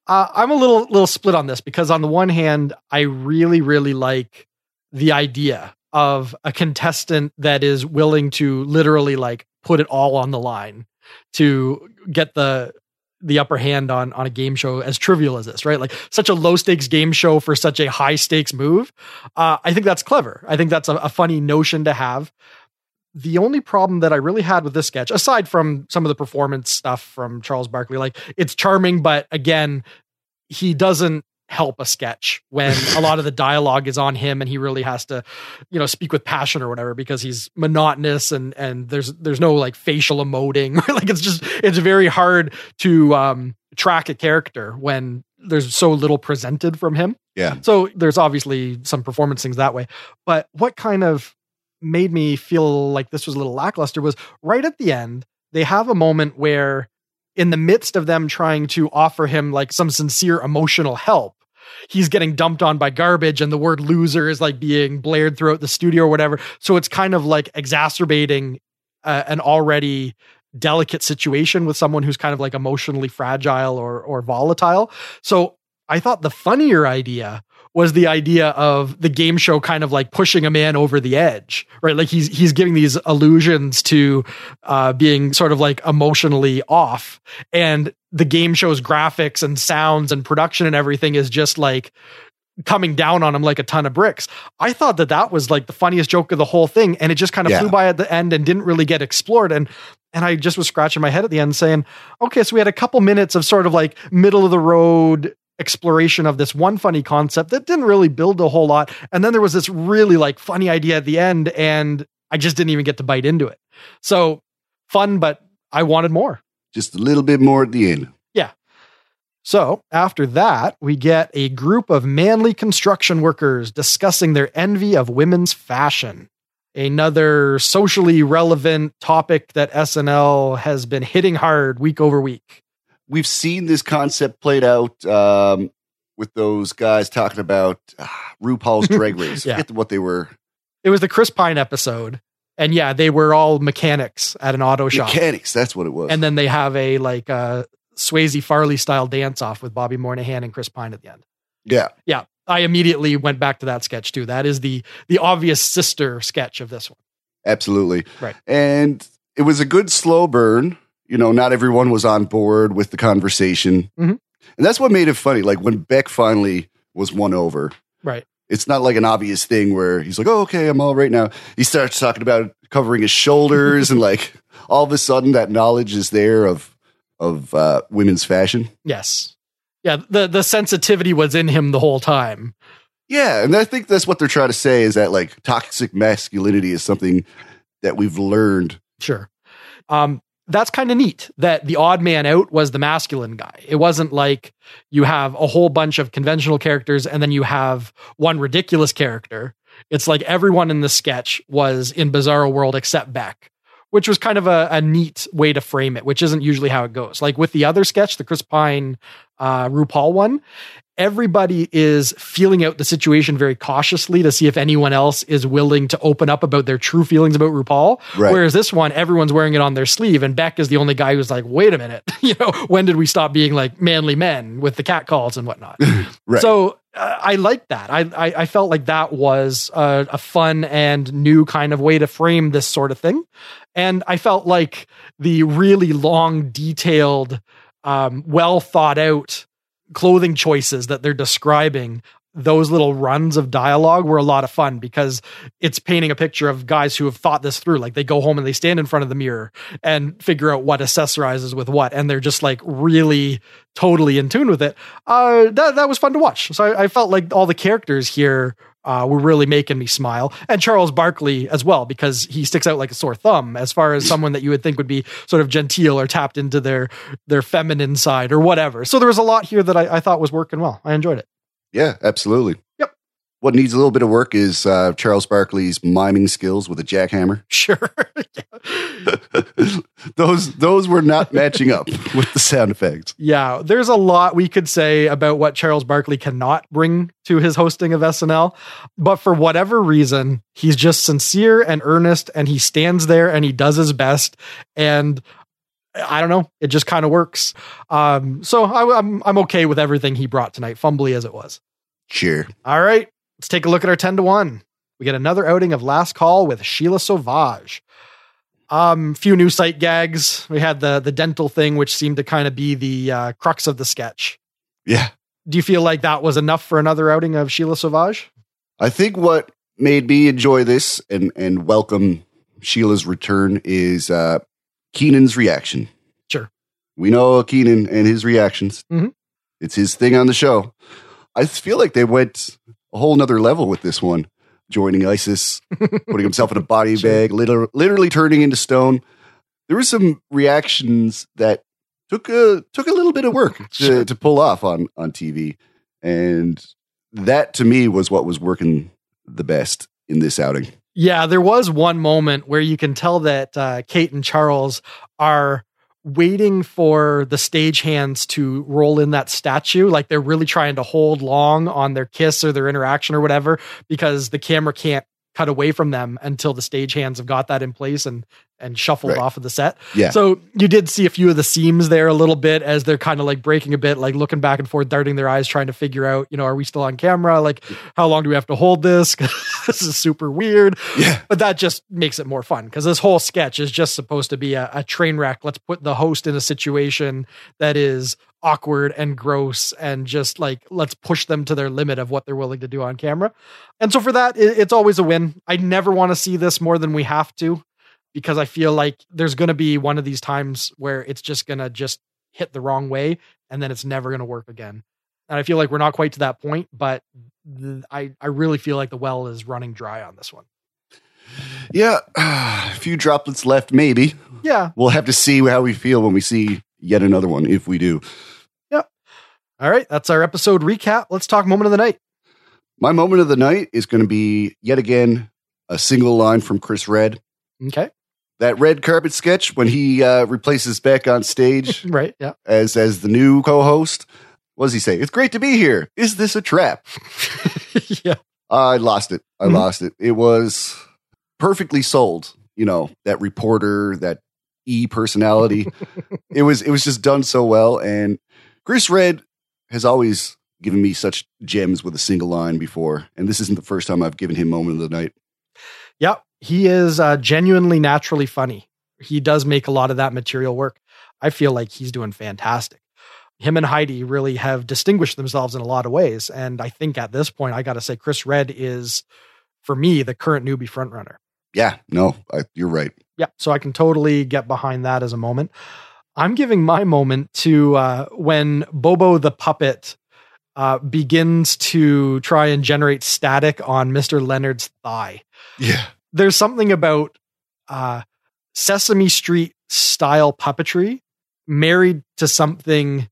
Uh, I'm a little little split on this because on the one hand, I really really like the idea of a contestant that is willing to literally like put it all on the line to get the the upper hand on on a game show as trivial as this, right? Like such a low stakes game show for such a high stakes move. Uh, I think that's clever. I think that's a, a funny notion to have. The only problem that I really had with this sketch, aside from some of the performance stuff from Charles Barkley, like it's charming, but again, he doesn't help a sketch when a lot of the dialogue is on him and he really has to you know speak with passion or whatever because he's monotonous and and there's there's no like facial emoting. *laughs* Like it's just it's very hard to um track a character when there's so little presented from him. Yeah. so there's obviously some performance things that way. But what kind of made me feel like this was a little lackluster was right at the end they have a moment where in the midst of them trying to offer him like some sincere emotional help he's getting dumped on by garbage and the word loser is like being blared throughout the studio or whatever. So it's kind of like exacerbating uh, an already delicate situation with someone who's kind of like emotionally fragile or or volatile. So i thought the funnier idea was the idea of the game show kind of like pushing a man over the edge, right? Like he's he's giving these allusions to uh, being sort of like emotionally off, and the game show's graphics and sounds and production and everything is just like coming down on him like a ton of bricks. I thought that that was like the funniest joke of the whole thing, and it just kind of Yeah. flew by at the end and didn't really get explored. And and I just was scratching my head at the end, saying, okay, so we had a couple minutes of sort of like middle of the road exploration of this one funny concept that didn't really build a whole lot. And then there was this really like funny idea at the end, and I just didn't even get to bite into it. So fun, but I wanted more. Just a little bit more at the end. Yeah. So after that, we get a group of manly construction workers discussing their envy of women's fashion. Another socially relevant topic that SNL has been hitting hard week over week. We've seen this concept played out um, with those guys talking about uh, RuPaul's Drag Race. *laughs* Yeah. I forget what they were. It was the Chris Pine episode. And yeah, they were all mechanics at an auto shop. Mechanics, that's what it was. and then they have a like uh Swayze Farley style dance off with Bobby Moynihan and Chris Pine at the end. yeah. Yeah. I immediately went back to that sketch too. That is the the obvious sister sketch of this one. Absolutely. Right. And it was a good slow burn. You know, not everyone was on board with the conversation. Mhm. And that's what made it funny. Like when Beck finally was won over, Right. It's not like an obvious thing where he's like, oh, okay, I'm all right now. He starts talking about covering his shoulders and like *laughs* all of a sudden that knowledge is there of of uh, women's fashion. Yes. Yeah, the the sensitivity was in him the whole time. Yeah, and I think that's what they're trying to say is that like toxic masculinity is something that we've learned. Sure. Um that's kind of neat that the odd man out was the masculine guy. It wasn't like you have a whole bunch of conventional characters and then you have one ridiculous character. It's like everyone in the sketch was in Bizarro World except Beck, which was kind of a, a neat way to frame it, which isn't usually how it goes. Like with the other sketch, the Chris Pine uh, RuPaul one, everybody is feeling out the situation very cautiously to see if anyone else is willing to open up about their true feelings about RuPaul. Right. Whereas this one, everyone's wearing it on their sleeve, and Beck is the only guy who's like, "Wait a minute, *laughs* you know, when did we stop being like manly men with the cat calls and whatnot?" *laughs* Right. So uh, I like that. I, I I felt like that was a, a fun and new kind of way to frame this sort of thing, and I felt like the really long, detailed, um, well thought out clothing choices that they're describing those little runs of dialogue were a lot of fun because it's painting a picture of guys who have thought this through. Like they go home and they stand in front of the mirror and figure out what accessorizes with what, and they're just like really totally in tune with it. Uh, that that was fun to watch. So I, I felt like all the characters here uh, were really making me smile, and Charles Barkley as well because he sticks out like a sore thumb as far as someone that you would think would be sort of genteel or tapped into their their feminine side or whatever. So there was a lot here that I, I thought was working well. I enjoyed it. Yeah, absolutely. What needs a little bit of work is uh, Charles Barkley's miming skills with a jackhammer. *laughs* Sure. *laughs* those those were not matching up *laughs* with the sound effects. Yeah, there's a lot we could say about what Charles Barkley cannot bring to his hosting of SNL, but for whatever reason, he's just sincere and earnest and he stands there and he does his best and I don't know, it just kind of works. Um, so I, I'm I'm okay with everything he brought tonight, fumbly as it was. Sure. All right, let's take a look at our 10 to 1. We get another outing of Last Call with Sheila Sauvage. Um, a few new sight gags. We had the the dental thing, which seemed to kind of be the uh, crux of the sketch. Yeah. Do you feel like that was enough for another outing of Sheila Sauvage? I think what made me enjoy this and and welcome Sheila's return is uh Kenan's reaction. Sure. We know Kenan and his reactions. Mhm. It's his thing on the show. I feel like they went a whole nother level with this one, joining ISIS, *laughs* putting himself in a body bag, liter- literally turning into stone. There were some reactions that took a took a little bit of work to, Sure. to pull off on on TV, and that to me was what was working the best in this outing. Yeah, there was one moment where you can tell that uh, Kate and Charles are waiting for the stagehands to roll in that statue. Like they're really trying to hold long on their kiss or their interaction or whatever because the camera can't cut away from them until the stagehands have got that in place and and shuffled Right. off of the set. Yeah. So you did see a few of the seams there a little bit as they're kind of like breaking a bit, like looking back and forth, darting their eyes, trying to figure out, you know, are we still on camera? Like, how long do we have to hold this? *laughs* this is super weird. Yeah. But that just makes it more fun because this whole sketch is just supposed to be a, a train wreck. Let's put the host in a situation that is awkward and gross and just like let's push them to their limit of what they're willing to do on camera. And so for that, it's always a win. I never want to see this more than we have to because I feel like there's going to be one of these times where it's just going to just hit the wrong way and then it's never going to work again. And I feel like we're not quite to that point, but th- I, I really feel like the well is running dry on this one. Yeah, *sighs* a few droplets left, maybe. Yeah. We'll have to see how we feel when we see yet another one, if we do. Yeah. All right. That's our episode recap. Let's talk moment of the night. My moment of the night is going to be yet again a single line from Chris Redd. Okay. That red carpet sketch when he uh, replaces Beck on stage *laughs* Right. Yeah. as as the new co-host. What does he say? It's great to be here. Is this a trap? *laughs* yeah. I lost it. I Mhm. lost it. It was perfectly sold. You know that reporter, that e personality. *laughs* it was it was just done so well. And Chris Redd has always given me such gems with a single line before, and this isn't the first time I've given him moment of the night. Yep. He is uh, genuinely naturally funny. He does make a lot of that material work. I feel like he's doing fantastic. Him and Heidi really have distinguished themselves in a lot of ways. And I think at this point, I got to say, Chris Redd is, for me, the current newbie frontrunner. Yeah, no, I, you're right. Yeah. So I can totally get behind that as a moment. I'm giving my moment to uh, when Bobo the puppet uh, begins to try and generate static on Mr. Leonard's thigh. Yeah, There's something about uh, Sesame Street style puppetry married to something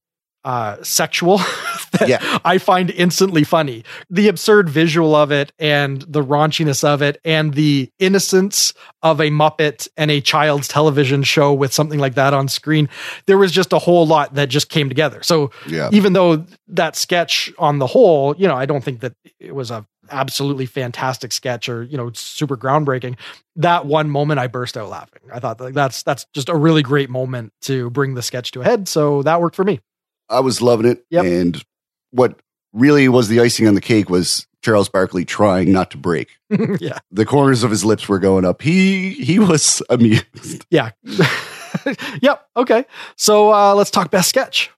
uh, sexual *laughs* that Yeah. I find instantly funny. The absurd visual of it and the raunchiness of it and the innocence of a Muppet and a child's television show with something like that on screen. There was just a whole lot that just came together. So yeah. even though that sketch on the whole, you know, I don't think that it was a absolutely fantastic sketch or you know super groundbreaking. That one moment, I burst out laughing. I thought like that's that's just a really great moment to bring the sketch to a head. So that worked for me. I was loving it. Yep. And what really was the icing on the cake was Charles Barkley trying not to break. *laughs* yeah, The corners of his lips were going up. He he was *laughs* amused. yeah, *laughs* yep. Okay, so uh, let's talk best sketch.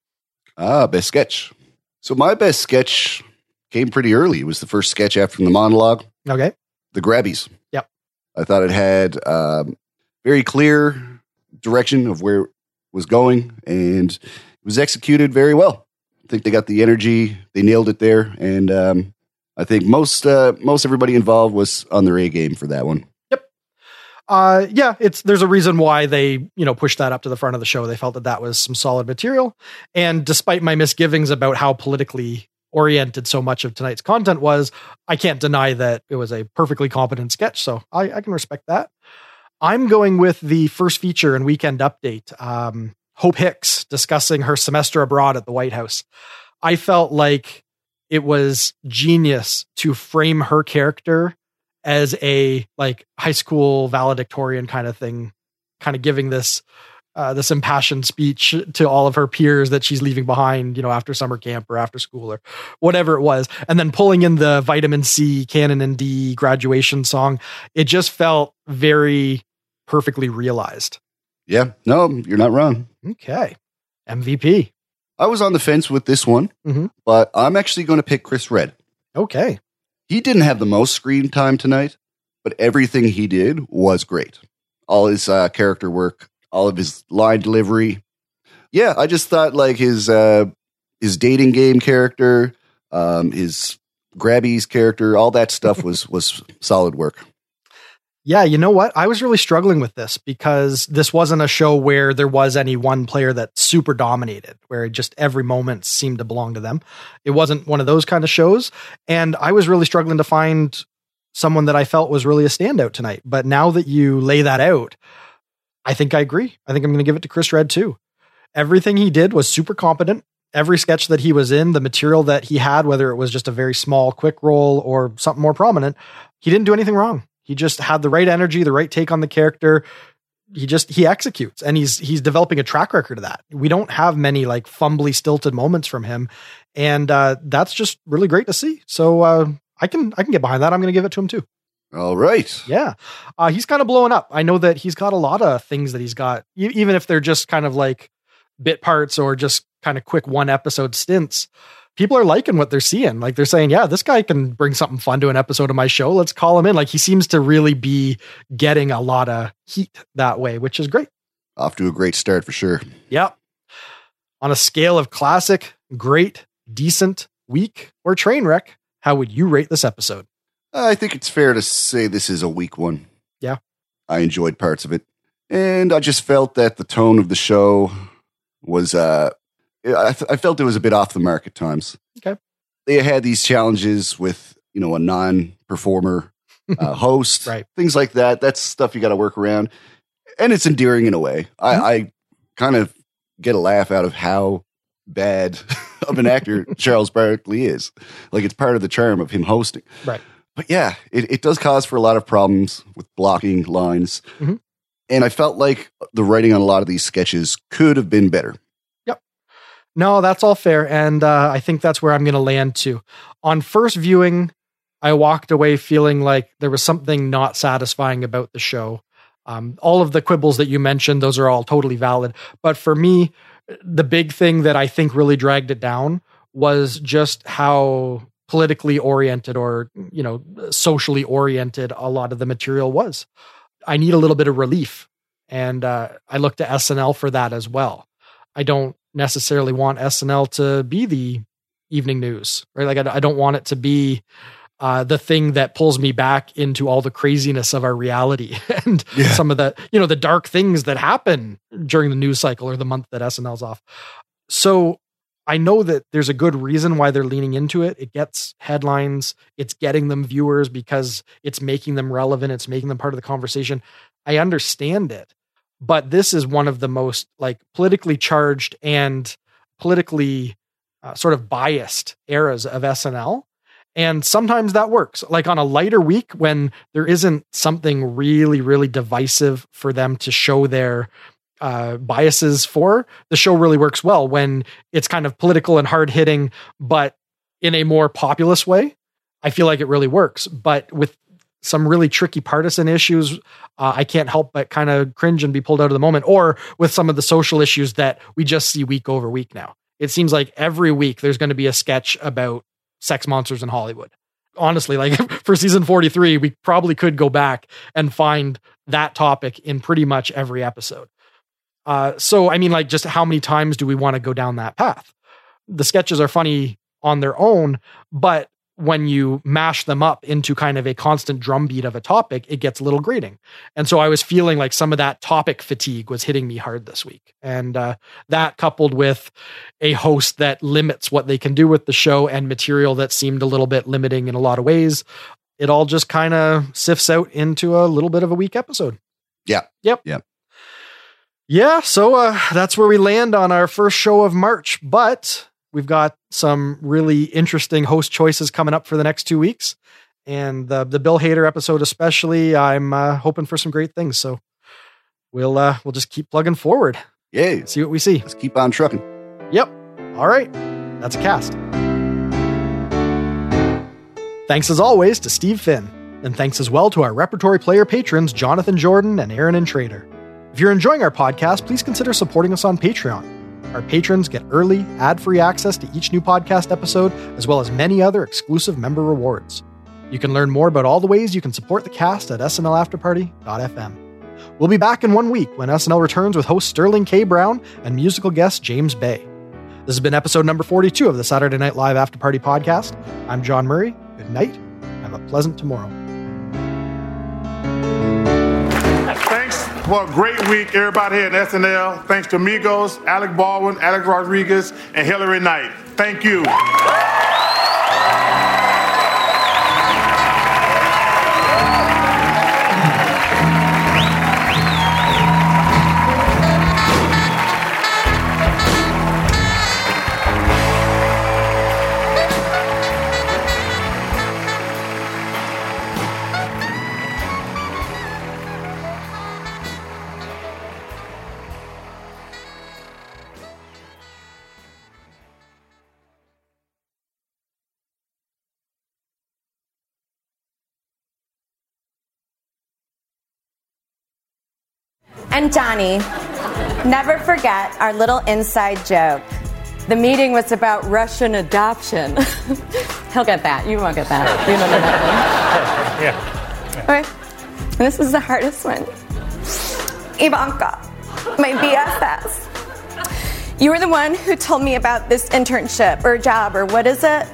Ah, best sketch. So my best sketch came pretty early. It was the first sketch after the monologue, Okay, the Grabbies. Yep. I thought it had um, very clear direction of where it was going, and it was executed very well. I think they got the energy, they nailed it there, and um, I think most uh, most everybody involved was on their A game for that one. Yep. Uh yeah it's there's a reason why they you know pushed that up to the front of the show they felt that that was some solid material and despite my misgivings about how politically oriented so much of tonight's content was i can't deny that it was a perfectly competent sketch so i, I can respect that. I'm going with the first feature and weekend update um hope hicks discussing her semester abroad at the white house. I felt like it was genius to frame her character as a like high school valedictorian kind of thing, kind of giving this uh, this impassioned speech to all of her peers that she's leaving behind, you know, after summer camp or after school or whatever it was, and then pulling in the vitamin C, Canon and D graduation song. It just felt very perfectly realized. Yeah, no, you're not wrong. Okay, MVP. I was on the fence with this one, Mhm. but I'm actually going to pick Chris Redd. Okay, He didn't have the most screen time tonight, but everything he did was great. All his uh, character work, all of his line delivery. Yeah, I just thought like his uh, his dating game character, um, his Grabby's character, all that stuff was *laughs* was solid work. Yeah, you know what? I was really struggling with this because this wasn't a show where there was any one player that super dominated, where just every moment seemed to belong to them. It wasn't one of those kind of shows. And I was really struggling to find someone that I felt was really a standout tonight. But now that you lay that out, I think I agree. I think I'm going to give it to Chris Redd too. Everything he did was super competent. Every sketch that he was in, the material that he had, whether it was just a very small, quick role or something more prominent, he didn't do anything wrong. He just had the right energy, the right take on the character. He just he executes, and he's he's developing a track record of that. We don't have many like fumbly, stilted moments from him, and uh, that's just really great to see. So uh, I can I can get behind that. I'm going to give it to him too. All right. Yeah, uh, he's kind of blowing up. I know that he's got a lot of things that he's got, e- even if they're just kind of like bit parts or just kind of quick one episode stints. People are liking what they're seeing. Like they're saying, yeah, this guy can bring something fun to an episode of my show. Let's call him in. Like he seems to really be getting a lot of heat that way, which is great. Off to a great start for sure. Yep. On a scale of classic, great, decent, weak, or train wreck, how would you rate this episode? I think it's fair to say this is a weak one. Yeah. I enjoyed parts of it. And I just felt that the tone of the show was, uh, I, I felt it was a bit off the mark at times. Okay. They had these challenges with, you know, a non performer *laughs* uh, host, Right. things like that. That's stuff you got to work around. And it's endearing in a way. I, Mhm. I kind of get a laugh out of how bad *laughs* of an actor Charles Barkley is. Like it's part of the charm of him hosting. Right. But yeah, it, it does cause for a lot of problems with blocking lines. Mhm. And I felt like the writing on a lot of these sketches could have been better. Yep. No, that's all fair. And uh, I think that's where I'm going to land too. On first viewing, I walked away feeling like there was something not satisfying about the show. Um, all of the quibbles that you mentioned, those are all totally valid. But for me, the big thing that I think really dragged it down was just how politically oriented or, you know, socially oriented a lot of the material was. I need a little bit of relief. And uh, I look to SNL for that as well. I don't necessarily want SNL to be the evening news, right? Like, I, I don't want it to be uh, the thing that pulls me back into all the craziness of our reality *laughs* and Yeah. some of the, you know, the dark things that happen during the news cycle or the month that SNL's off. So I know that there's a good reason why they're leaning into it. It gets headlines, it's getting them viewers because it's making them relevant, it's making them part of the conversation. I understand it but this is one of the most like politically charged and politically uh, sort of biased eras of SNL. And sometimes that works. Like on a lighter week when there isn't something really, really divisive for them to show their uh, biases for, the show really works well when it's kind of political and hard hitting, but in a more populist way. I feel like it really works. But with some really tricky partisan issues, uh, I can't help but kind of cringe and be pulled out of the moment, or with some of the social issues that we just see week over week now. It seems like every week there's going to be a sketch about sex monsters in Hollywood. Honestly, like *laughs* for season 43, we probably could go back and find that topic in pretty much every episode. Uh, so, I mean, like, just how many times do we want to go down that path? The sketches are funny on their own, but when you mash them up into kind of a constant drumbeat of a topic, it gets a little grating. And so I was feeling like some of that topic fatigue was hitting me hard this week. And uh, that coupled with a host that limits what they can do with the show and material that seemed a little bit limiting in a lot of ways, it all just kind of sifts out into a little bit of a weak episode. Yeah. Yep. Yeah. Yeah. So uh, that's where we land on our first show of March. But we've got some really interesting host choices coming up for the next two weeks. And the the Bill Hader episode, especially, I'm uh, hoping for some great things. So we'll uh, we'll just keep plugging forward, Yay. see what we see. Let's keep on trucking. Yep. All right. That's a cast. Thanks as always to Steve Finn. And thanks as well to our repertory player patrons, Jonathan Jordan and Aaron and Trader. If you're enjoying our podcast, please consider supporting us on Patreon. Our patrons get early, ad free access to each new podcast episode, as well as many other exclusive member rewards. You can learn more about all the ways you can support the cast at snlafterparty.fm. We'll be back in one week when SNL returns with host Sterling K. Brown and musical guest James Bay. This has been episode number 42 of the Saturday Night Live After Party podcast. I'm John Murray. Good night. Have a pleasant tomorrow. A great week, everybody here at SNL. Thanks to Migos, Alec Baldwin, Alex Rodriguez, and Hilary Knight. Thank you. And Johnny, never forget our little inside joke. The meeting was about Russian adoption. *laughs* He'll get that. You won't get that. You remember that one? *laughs* Okay. This is the hardest one. Ivanka, my BFF. You were the one who told me about this internship or job or what is it?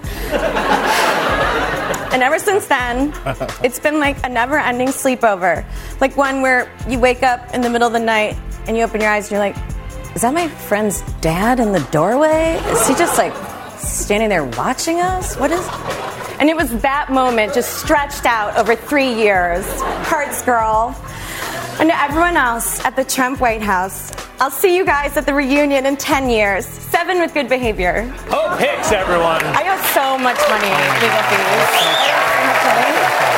And ever since then, *laughs* it's been like a never ending sleepover. Like one where you wake up in the middle of the night and you open your eyes and you're like, is that my friend's dad in the doorway? Is he just like standing there watching us? What is. And it was that moment just stretched out over three years. Hearts, girl. And to everyone else at the Trump White House, I'll see you guys at the reunion in 10 years. Seven with good behavior. Hope Hicks, everyone. I owe so much money legal fees.